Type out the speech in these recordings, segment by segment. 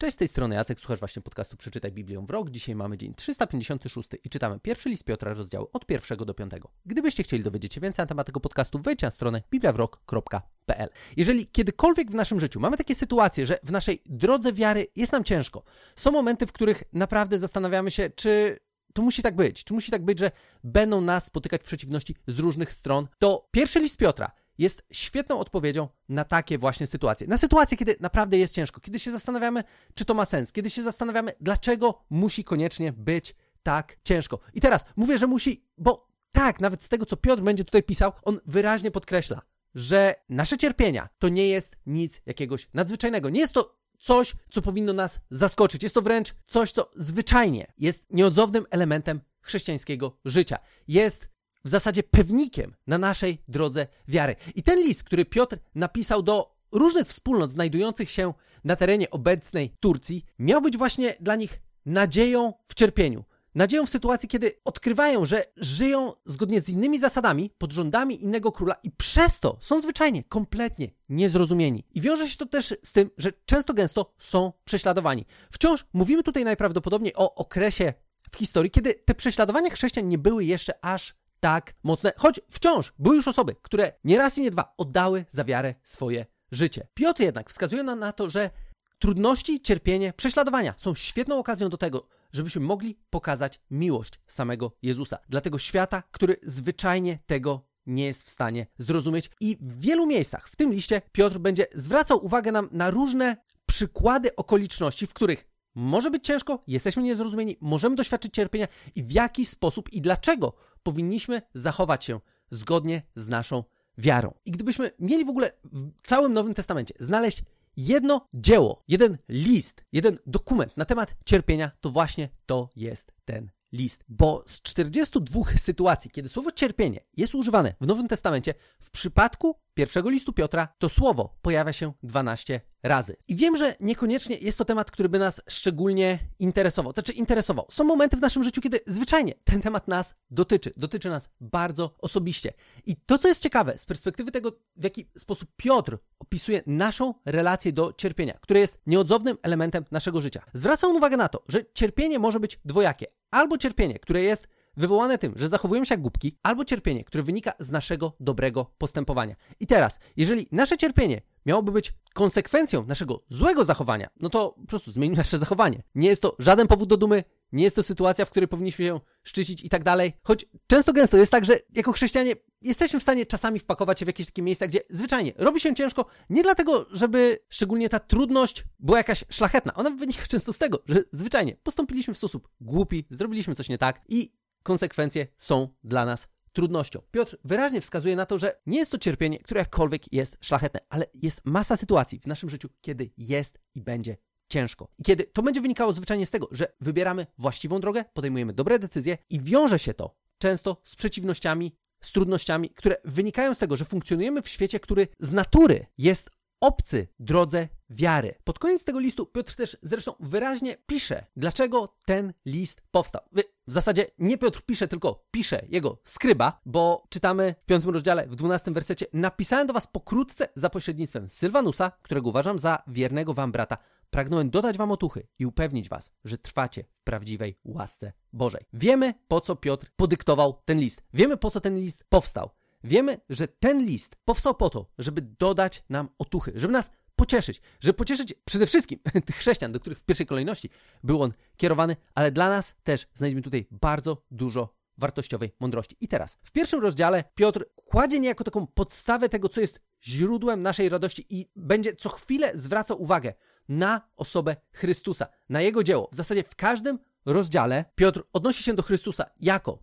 Cześć, z tej strony Jacek, słuchasz właśnie podcastu Przeczytaj Biblię w rok. Dzisiaj mamy dzień 356 i czytamy pierwszy list Piotra, rozdział od pierwszego do piątego. Gdybyście chcieli dowiedzieć się więcej na temat tego podcastu, wejdźcie na stronę bibliawrok.pl. Jeżeli kiedykolwiek w naszym życiu mamy takie sytuacje, że w naszej drodze wiary jest nam ciężko, są momenty, w których naprawdę zastanawiamy się, czy to musi tak być, czy musi tak być, że będą nas spotykać przeciwności z różnych stron, to pierwszy list Piotra jest świetną odpowiedzią na takie właśnie sytuacje. Na sytuacje, kiedy naprawdę jest ciężko, kiedy się zastanawiamy, czy to ma sens, kiedy się zastanawiamy, dlaczego musi koniecznie być tak ciężko. I teraz mówię, że musi, bo tak, nawet z tego, co Piotr będzie tutaj pisał, on wyraźnie podkreśla, że nasze cierpienia to nie jest nic jakiegoś nadzwyczajnego. Nie jest to coś, co powinno nas zaskoczyć. Jest to wręcz coś, co zwyczajnie jest nieodzownym elementem chrześcijańskiego życia. Jest w zasadzie pewnikiem na naszej drodze wiary. I ten list, który Piotr napisał do różnych wspólnot znajdujących się na terenie obecnej Turcji, miał być właśnie dla nich nadzieją w cierpieniu. Nadzieją w sytuacji, kiedy odkrywają, że żyją zgodnie z innymi zasadami, pod rządami innego króla i przez to są zwyczajnie kompletnie niezrozumieni. I wiąże się to też z tym, że często gęsto są prześladowani. Wciąż mówimy tutaj najprawdopodobniej o okresie w historii, kiedy te prześladowania chrześcijan nie były jeszcze aż tak mocne, choć wciąż były już osoby, które nie raz i nie dwa oddały za wiarę swoje życie. Piotr jednak wskazuje nam na to, że trudności, cierpienie, prześladowania są świetną okazją do tego, żebyśmy mogli pokazać miłość samego Jezusa dla tego świata, który zwyczajnie tego nie jest w stanie zrozumieć. I w wielu miejscach w tym liście Piotr będzie zwracał uwagę nam na różne przykłady okoliczności, w których może być ciężko, jesteśmy niezrozumieni, możemy doświadczyć cierpienia i w jaki sposób i dlaczego powinniśmy zachować się zgodnie z naszą wiarą. I gdybyśmy mieli w ogóle w całym Nowym Testamencie znaleźć jedno dzieło, jeden list, jeden dokument na temat cierpienia, to właśnie to jest ten list. Bo z 42 sytuacji, kiedy słowo cierpienie jest używane w Nowym Testamencie, w przypadku pierwszego listu Piotra to słowo pojawia się 12 razy. I wiem, że niekoniecznie jest to temat, który by nas szczególnie interesował. To znaczy interesował. Są momenty w naszym życiu, kiedy zwyczajnie ten temat nas dotyczy. Dotyczy nas bardzo osobiście. I to, co jest ciekawe z perspektywy tego, w jaki sposób Piotr opisuje naszą relację do cierpienia, które jest nieodzownym elementem naszego życia. Zwraca on uwagę na to, że cierpienie może być dwojakie. Albo cierpienie, które jest wywołane tym, że zachowujemy się jak głupki, albo cierpienie, które wynika z naszego dobrego postępowania. I teraz, jeżeli nasze cierpienie miałoby być konsekwencją naszego złego zachowania, no to po prostu zmienimy nasze zachowanie. Nie jest to żaden powód do dumy, nie jest to sytuacja, w której powinniśmy się szczycić i tak dalej. Choć często gęsto jest tak, że jako chrześcijanie jesteśmy w stanie czasami wpakować się w jakieś takie miejsca, gdzie zwyczajnie robi się ciężko, nie dlatego, żeby szczególnie ta trudność była jakaś szlachetna. Ona wynika często z tego, że zwyczajnie postąpiliśmy w sposób głupi, zrobiliśmy coś nie tak i konsekwencje są dla nas trudnością. Piotr wyraźnie wskazuje na to, że nie jest to cierpienie, które jakkolwiek jest szlachetne, ale jest masa sytuacji w naszym życiu, kiedy jest i będzie ciężko. I kiedy to będzie wynikało zwyczajnie z tego, że wybieramy właściwą drogę, podejmujemy dobre decyzje i wiąże się to często z przeciwnościami, z trudnościami, które wynikają z tego, że funkcjonujemy w świecie, który z natury jest obcy drodze wiary. Pod koniec tego listu Piotr też zresztą wyraźnie pisze, dlaczego ten list powstał. W zasadzie nie Piotr pisze, tylko pisze jego skryba, bo czytamy w piątym rozdziale, w dwunastym wersecie napisałem do was pokrótce za pośrednictwem Sylwanusa, którego uważam za wiernego wam brata. Pragnąłem dodać wam otuchy i upewnić was, że trwacie w prawdziwej łasce Bożej. Wiemy, po co Piotr podyktował ten list. Wiemy, po co ten list powstał. Wiemy, że ten list powstał po to, żeby dodać nam otuchy, żeby nas pocieszyć, żeby pocieszyć przede wszystkim tych chrześcijan, do których w pierwszej kolejności był on kierowany, ale dla nas też znajdziemy tutaj bardzo dużo wartościowej mądrości. I teraz, w pierwszym rozdziale Piotr kładzie niejako taką podstawę tego, co jest źródłem naszej radości i będzie co chwilę zwracał uwagę na osobę Chrystusa, na jego dzieło. W zasadzie w każdym rozdziale Piotr odnosi się do Chrystusa jako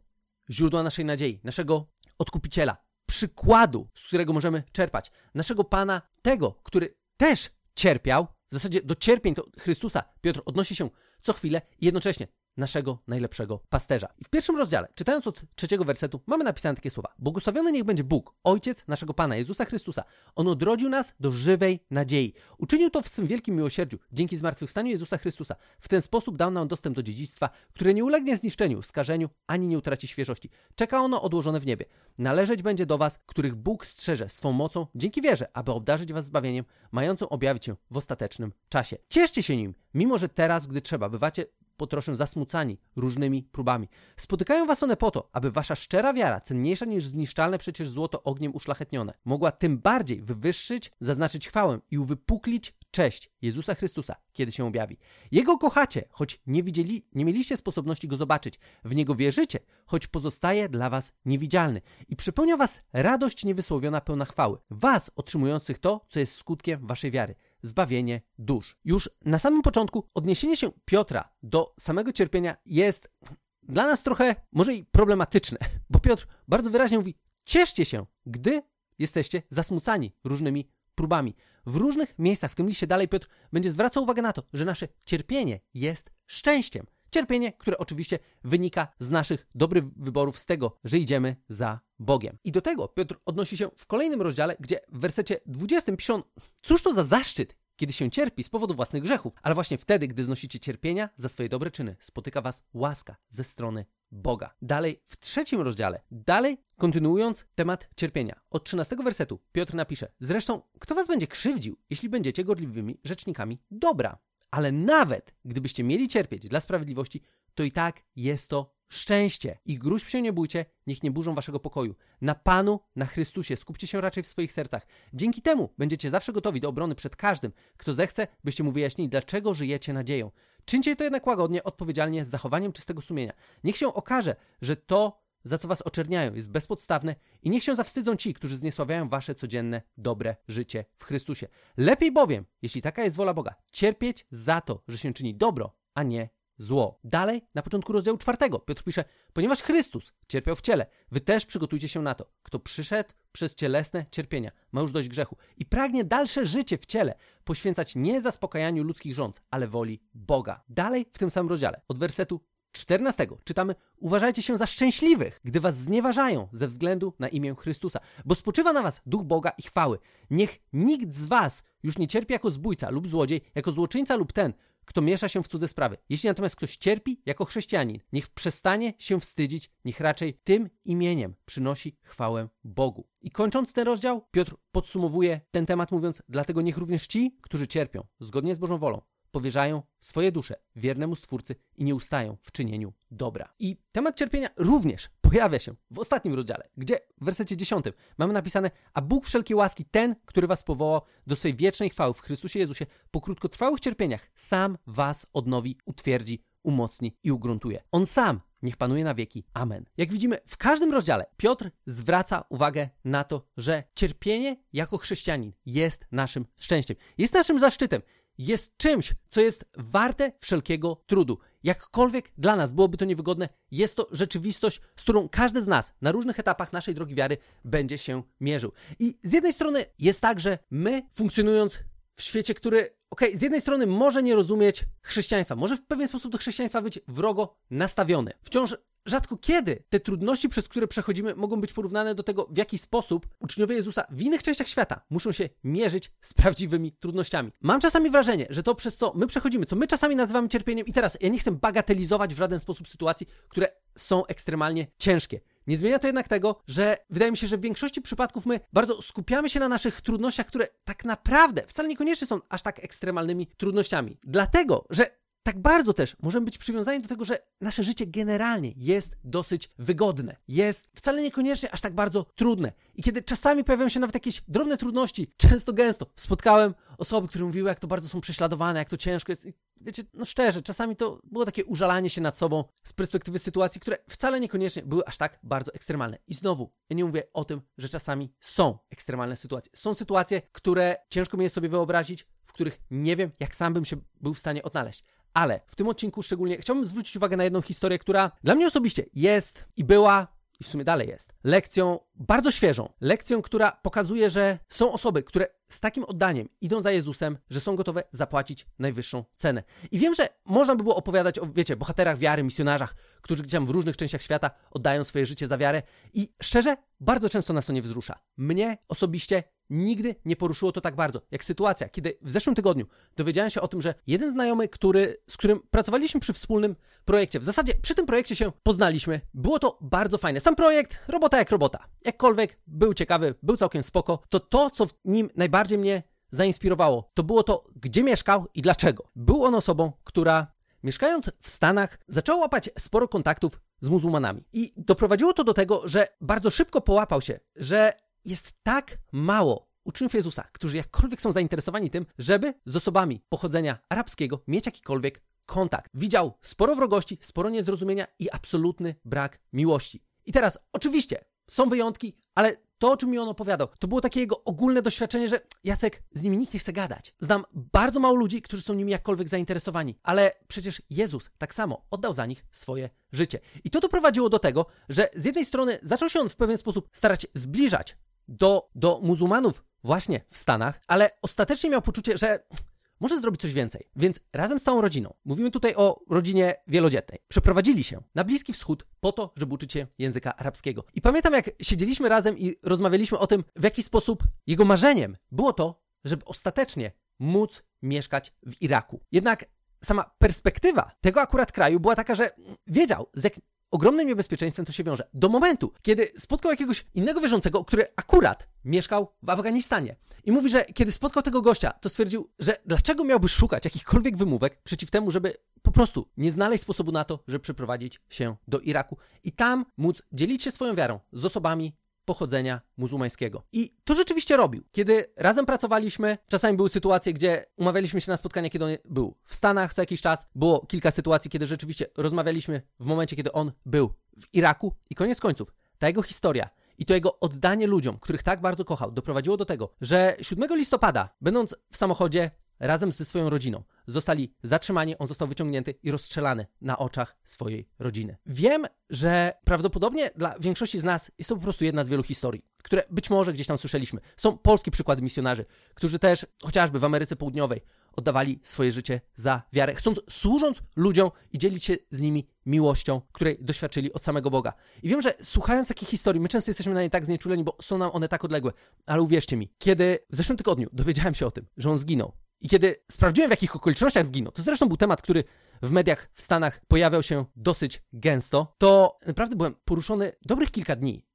źródła naszej nadziei, naszego odkupiciela, przykładu, z którego możemy czerpać, naszego Pana, tego, który też cierpiał, w zasadzie do cierpień to Chrystusa Piotr odnosi się co chwilę i jednocześnie naszego najlepszego pasterza. I w pierwszym rozdziale, czytając od trzeciego wersetu, mamy napisane takie słowa. Błogosławiony niech będzie Bóg, Ojciec naszego Pana Jezusa Chrystusa. On odrodził nas do żywej nadziei. Uczynił to w swym wielkim miłosierdziu, dzięki zmartwychwstaniu Jezusa Chrystusa. W ten sposób dał nam dostęp do dziedzictwa, które nie ulegnie zniszczeniu, skażeniu, ani nie utraci świeżości. Czeka ono odłożone w niebie. Należeć będzie do was, których Bóg strzeże swą mocą dzięki wierze, aby obdarzyć was zbawieniem, mającą objawić się w ostatecznym czasie. Cieszcie się nim, mimo że teraz, gdy trzeba, bywacie po trosze zasmucani różnymi próbami. Spotykają was one po to, aby wasza szczera wiara, cenniejsza niż zniszczalne przecież złoto ogniem uszlachetnione, mogła tym bardziej wywyższyć, zaznaczyć chwałę i uwypuklić cześć Jezusa Chrystusa, kiedy się objawi. Jego kochacie, choć nie widzieli, nie mieliście sposobności go zobaczyć. W niego wierzycie, choć pozostaje dla was niewidzialny i przepełnia was radość niewysłowiona pełna chwały. Was otrzymujących to, co jest skutkiem waszej wiary zbawienie dusz. Już na samym początku odniesienie się Piotra do samego cierpienia jest dla nas trochę może i problematyczne, bo Piotr bardzo wyraźnie mówi: cieszcie się, gdy jesteście zasmucani różnymi próbami. W różnych miejscach w tym liście dalej Piotr będzie zwracał uwagę na to, że nasze cierpienie jest szczęściem. Cierpienie, które oczywiście wynika z naszych dobrych wyborów, z tego, że idziemy za Bogiem. I do tego Piotr odnosi się w kolejnym rozdziale, gdzie w wersecie 20 piszą, cóż to za zaszczyt, kiedy się cierpi z powodu własnych grzechów, ale właśnie wtedy, gdy znosicie cierpienia za swoje dobre czyny, spotyka was łaska ze strony Boga. Dalej w trzecim rozdziale, dalej kontynuując temat cierpienia. Od 13 wersetu Piotr napisze: Zresztą, kto was będzie krzywdził, jeśli będziecie gorliwymi rzecznikami dobra? Ale nawet gdybyście mieli cierpieć dla sprawiedliwości, to i tak jest to szczęście. I gruźb się nie bójcie, niech nie burzą waszego pokoju. Na Panu, na Chrystusie, skupcie się raczej w swoich sercach. Dzięki temu będziecie zawsze gotowi do obrony przed każdym, kto zechce, byście mu wyjaśnili, dlaczego żyjecie nadzieją. Czyńcie to jednak łagodnie, odpowiedzialnie, z zachowaniem czystego sumienia. Niech się okaże, że to, za co was oczerniają, jest bezpodstawne i niech się zawstydzą ci, którzy zniesławiają wasze codzienne, dobre życie w Chrystusie. Lepiej bowiem, jeśli taka jest wola Boga, cierpieć za to, że się czyni dobro, a nie zło. Dalej, na początku rozdziału czwartego, Piotr pisze, ponieważ Chrystus cierpiał w ciele, wy też przygotujcie się na to. Kto przyszedł przez cielesne cierpienia, ma już dość grzechu i pragnie dalsze życie w ciele poświęcać nie zaspokajaniu ludzkich rządz, ale woli Boga. Dalej w tym samym rozdziale, od wersetu 14 czytamy: Uważajcie się za szczęśliwych, gdy was znieważają ze względu na imię Chrystusa, bo spoczywa na was duch Boga i chwały. Niech nikt z was już nie cierpi jako zbójca lub złodziej, jako złoczyńca lub ten, kto miesza się w cudze sprawy. Jeśli natomiast ktoś cierpi jako chrześcijanin, niech przestanie się wstydzić, niech raczej tym imieniem przynosi chwałę Bogu. I kończąc ten rozdział, Piotr podsumowuje ten temat mówiąc: Dlatego niech również ci, którzy cierpią zgodnie z Bożą wolą, powierzają swoje dusze wiernemu Stwórcy i nie ustają w czynieniu dobra. I temat cierpienia również pojawia się w ostatnim rozdziale, gdzie w wersecie 10 mamy napisane, a Bóg wszelkiej łaski, ten, który was powołał do swej wiecznej chwały w Chrystusie Jezusie, po krótkotrwałych cierpieniach, sam was odnowi, utwierdzi, umocni i ugruntuje. On sam niech panuje na wieki. Amen. Jak widzimy, w każdym rozdziale Piotr zwraca uwagę na to, że cierpienie jako chrześcijanin jest naszym szczęściem, jest naszym zaszczytem, jest czymś, co jest warte wszelkiego trudu. Jakkolwiek dla nas byłoby to niewygodne, jest to rzeczywistość, z którą każdy z nas na różnych etapach naszej drogi wiary będzie się mierzył. I z jednej strony jest tak, że my funkcjonując w świecie, który, okej, okay, z jednej strony może nie rozumieć chrześcijaństwa, może w pewien sposób do chrześcijaństwa być wrogo nastawiony. Wciąż rzadko kiedy te trudności, przez które przechodzimy, mogą być porównane do tego, w jaki sposób uczniowie Jezusa w innych częściach świata muszą się mierzyć z prawdziwymi trudnościami. Mam czasami wrażenie, że to przez co my przechodzimy, co my czasami nazywamy cierpieniem, i teraz ja nie chcę bagatelizować w żaden sposób sytuacji, które są ekstremalnie ciężkie. Nie zmienia to jednak tego, że wydaje mi się, że w większości przypadków my bardzo skupiamy się na naszych trudnościach, które tak naprawdę wcale niekoniecznie są aż tak ekstremalnymi trudnościami. Dlatego, że tak bardzo też możemy być przywiązani do tego, że nasze życie generalnie jest dosyć wygodne. Jest wcale niekoniecznie aż tak bardzo trudne. I kiedy czasami pojawiają się nawet jakieś drobne trudności, często gęsto spotkałem osoby, które mówiły, jak to bardzo są prześladowane, jak to ciężko jest. I wiecie, no szczerze, czasami to było takie użalanie się nad sobą z perspektywy sytuacji, które wcale niekoniecznie były aż tak bardzo ekstremalne. I znowu, ja nie mówię o tym, że czasami są ekstremalne sytuacje. Są sytuacje, które ciężko mi jest sobie wyobrazić, w których nie wiem, jak sam bym się był w stanie odnaleźć. Ale w tym odcinku szczególnie chciałbym zwrócić uwagę na jedną historię, która dla mnie osobiście jest i była i w sumie dalej jest, lekcją bardzo świeżą, lekcją, która pokazuje, że są osoby, które z takim oddaniem idą za Jezusem, że są gotowe zapłacić najwyższą cenę. I wiem, że można by było opowiadać o, wiecie, bohaterach wiary, misjonarzach, którzy gdzieś tam w różnych częściach świata oddają swoje życie za wiarę i szczerze, bardzo często nas to nie wzrusza. Mnie osobiście nigdy nie poruszyło to tak bardzo, jak sytuacja, kiedy w zeszłym tygodniu dowiedziałem się o tym, że jeden znajomy, który, z którym pracowaliśmy przy wspólnym projekcie, w zasadzie przy tym projekcie się poznaliśmy, było to bardzo fajne. Sam projekt, robota jak robota. Jakkolwiek był ciekawy, był całkiem spoko, to to, co w nim najbardziej mnie zainspirowało, to było to, gdzie mieszkał i dlaczego. Był on osobą, która mieszkając w Stanach, zaczęła łapać sporo kontaktów z muzułmanami. I doprowadziło to do tego, że bardzo szybko połapał się, że jest tak mało uczniów Jezusa, którzy jakkolwiek są zainteresowani tym, żeby z osobami pochodzenia arabskiego mieć jakikolwiek kontakt. Widział sporo wrogości, sporo niezrozumienia i absolutny brak miłości. I teraz, oczywiście, są wyjątki, ale to, o czym mi on opowiadał, to było takie jego ogólne doświadczenie, że Jacek, z nimi nikt nie chce gadać. Znam bardzo mało ludzi, którzy są nimi jakkolwiek zainteresowani, ale przecież Jezus tak samo oddał za nich swoje życie. I to doprowadziło do tego, że z jednej strony zaczął się on w pewien sposób starać zbliżać do, do muzułmanów właśnie w Stanach, ale ostatecznie miał poczucie, że może zrobić coś więcej. Więc razem z całą rodziną, mówimy tutaj o rodzinie wielodzietnej, przeprowadzili się na Bliski Wschód po to, żeby uczyć się języka arabskiego. I pamiętam, jak siedzieliśmy razem i rozmawialiśmy o tym, w jaki sposób jego marzeniem było to, żeby ostatecznie móc mieszkać w Iraku. Jednak sama perspektywa tego akurat kraju była taka, że wiedział, z jak ogromnym niebezpieczeństwem to się wiąże. Do momentu, kiedy spotkał jakiegoś innego wierzącego, który akurat mieszkał w Afganistanie. I mówi, że kiedy spotkał tego gościa, to stwierdził, że dlaczego miałby szukać jakichkolwiek wymówek przeciw temu, żeby po prostu nie znaleźć sposobu na to, żeby przeprowadzić się do Iraku i tam móc dzielić się swoją wiarą z osobami, pochodzenia muzułmańskiego. I to rzeczywiście robił. Kiedy razem pracowaliśmy, czasami były sytuacje, gdzie umawialiśmy się na spotkanie, kiedy on był w Stanach co jakiś czas. Było kilka sytuacji, kiedy rzeczywiście rozmawialiśmy w momencie, kiedy on był w Iraku. I koniec końców, ta jego historia i to jego oddanie ludziom, których tak bardzo kochał, doprowadziło do tego, że 7 listopada, będąc w samochodzie razem ze swoją rodziną, zostali zatrzymani, on został wyciągnięty i rozstrzelany na oczach swojej rodziny. Wiem, że prawdopodobnie dla większości z nas jest to po prostu jedna z wielu historii, które być może gdzieś tam słyszeliśmy. Są polskie przykłady misjonarzy, którzy też chociażby w Ameryce Południowej oddawali swoje życie za wiarę, chcąc, służąc ludziom i dzielić się z nimi miłością, której doświadczyli od samego Boga. I wiem, że słuchając takich historii, my często jesteśmy na nie tak znieczuleni, bo są nam one tak odległe, ale uwierzcie mi, kiedy w zeszłym tygodniu dowiedziałem się o tym, że on zginął, i kiedy sprawdziłem, w jakich okolicznościach zginął, to zresztą był temat, który w mediach w Stanach pojawiał się dosyć gęsto, to naprawdę byłem poruszony dobrych kilka dni.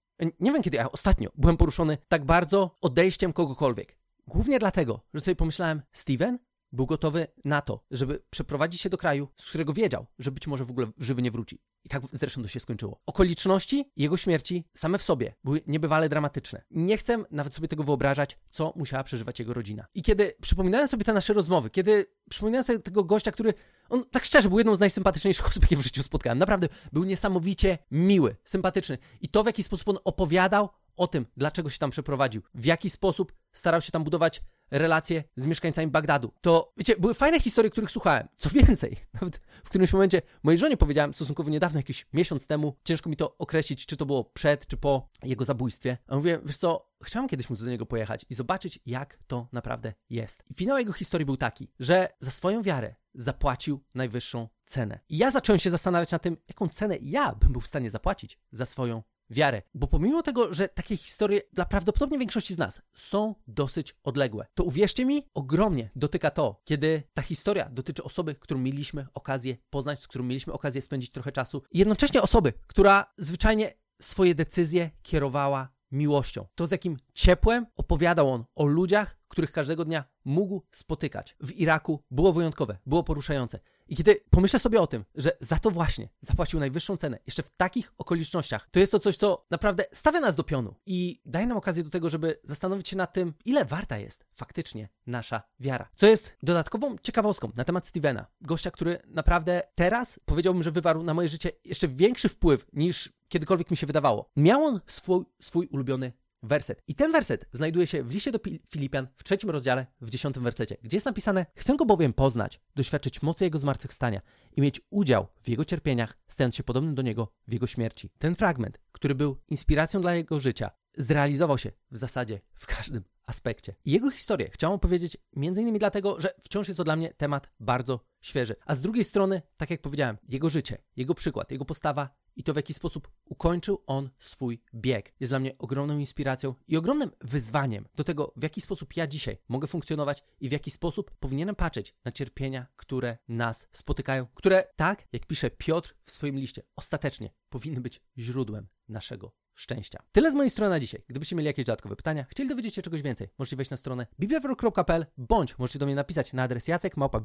Nie wiem kiedy, ja ostatnio byłem poruszony tak bardzo odejściem kogokolwiek. Głównie dlatego, że sobie pomyślałem, Steven był gotowy na to, żeby przeprowadzić się do kraju, z którego wiedział, że być może w ogóle żywy nie wróci. I tak zresztą to się skończyło. Okoliczności jego śmierci same w sobie były niebywale dramatyczne. Nie chcę nawet sobie tego wyobrażać, co musiała przeżywać jego rodzina. I kiedy przypominałem sobie te nasze rozmowy, kiedy przypominałem sobie tego gościa, który, on tak szczerze był jedną z najsympatyczniejszych osób, jakie w życiu spotkałem. Naprawdę był niesamowicie miły, sympatyczny. I to, w jaki sposób on opowiadał o tym, dlaczego się tam przeprowadził, w jaki sposób starał się tam budować relacje z mieszkańcami Bagdadu. To, wiecie, były fajne historie, których słuchałem. Co więcej, nawet w którymś momencie mojej żonie powiedziałem stosunkowo niedawno, jakiś miesiąc temu, ciężko mi to określić, czy to było przed, czy po jego zabójstwie. A mówię, wiesz co, chciałem kiedyś móc do niego pojechać i zobaczyć, jak to naprawdę jest. I finał jego historii był taki, że za swoją wiarę zapłacił najwyższą cenę. I ja zacząłem się zastanawiać nad tym, jaką cenę ja bym był w stanie zapłacić za swoją wiarę. Bo pomimo tego, że takie historie dla prawdopodobnie większości z nas są dosyć odległe, to uwierzcie mi, ogromnie dotyka to, kiedy ta historia dotyczy osoby, którą mieliśmy okazję poznać, z którą mieliśmy okazję spędzić trochę czasu, i jednocześnie osoby, która zwyczajnie swoje decyzje kierowała miłością. To z jakim ciepłem opowiadał on o ludziach, których każdego dnia mógł spotykać w Iraku, było wyjątkowe, było poruszające. I kiedy pomyślę sobie o tym, że za to właśnie zapłacił najwyższą cenę, jeszcze w takich okolicznościach, to jest to coś, co naprawdę stawia nas do pionu i daje nam okazję do tego, żeby zastanowić się nad tym, ile warta jest faktycznie nasza wiara. Co jest dodatkową ciekawostką na temat Stevena, gościa, który naprawdę teraz powiedziałbym, że wywarł na moje życie jeszcze większy wpływ niż kiedykolwiek mi się wydawało. Miał on swój, swój ulubiony werset. I ten werset znajduje się w liście do Filipian w trzecim rozdziale, w dziesiątym wersecie, gdzie jest napisane: Chcę go bowiem poznać, doświadczyć mocy jego zmartwychwstania i mieć udział w jego cierpieniach, stając się podobnym do niego w jego śmierci. Ten fragment, który był inspiracją dla jego życia, zrealizował się w zasadzie w każdym aspekcie. Jego historię chciałem opowiedzieć innymi dlatego, że wciąż jest to dla mnie temat bardzo świeży. A z drugiej strony, tak jak powiedziałem, jego życie, jego przykład, jego postawa i to w jaki sposób ukończył on swój bieg jest dla mnie ogromną inspiracją i ogromnym wyzwaniem do tego, w jaki sposób ja dzisiaj mogę funkcjonować i w jaki sposób powinienem patrzeć na cierpienia, które nas spotykają, które, tak jak pisze Piotr w swoim liście, ostatecznie powinny być źródłem naszego szczęścia. Tyle z mojej strony na dzisiaj. Gdybyście mieli jakieś dodatkowe pytania, chcieli dowiedzieć się czegoś więcej, możecie wejść na stronę bibliawrok.pl bądź możecie do mnie napisać na adres jacekmałpa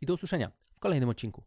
i do usłyszenia w kolejnym odcinku.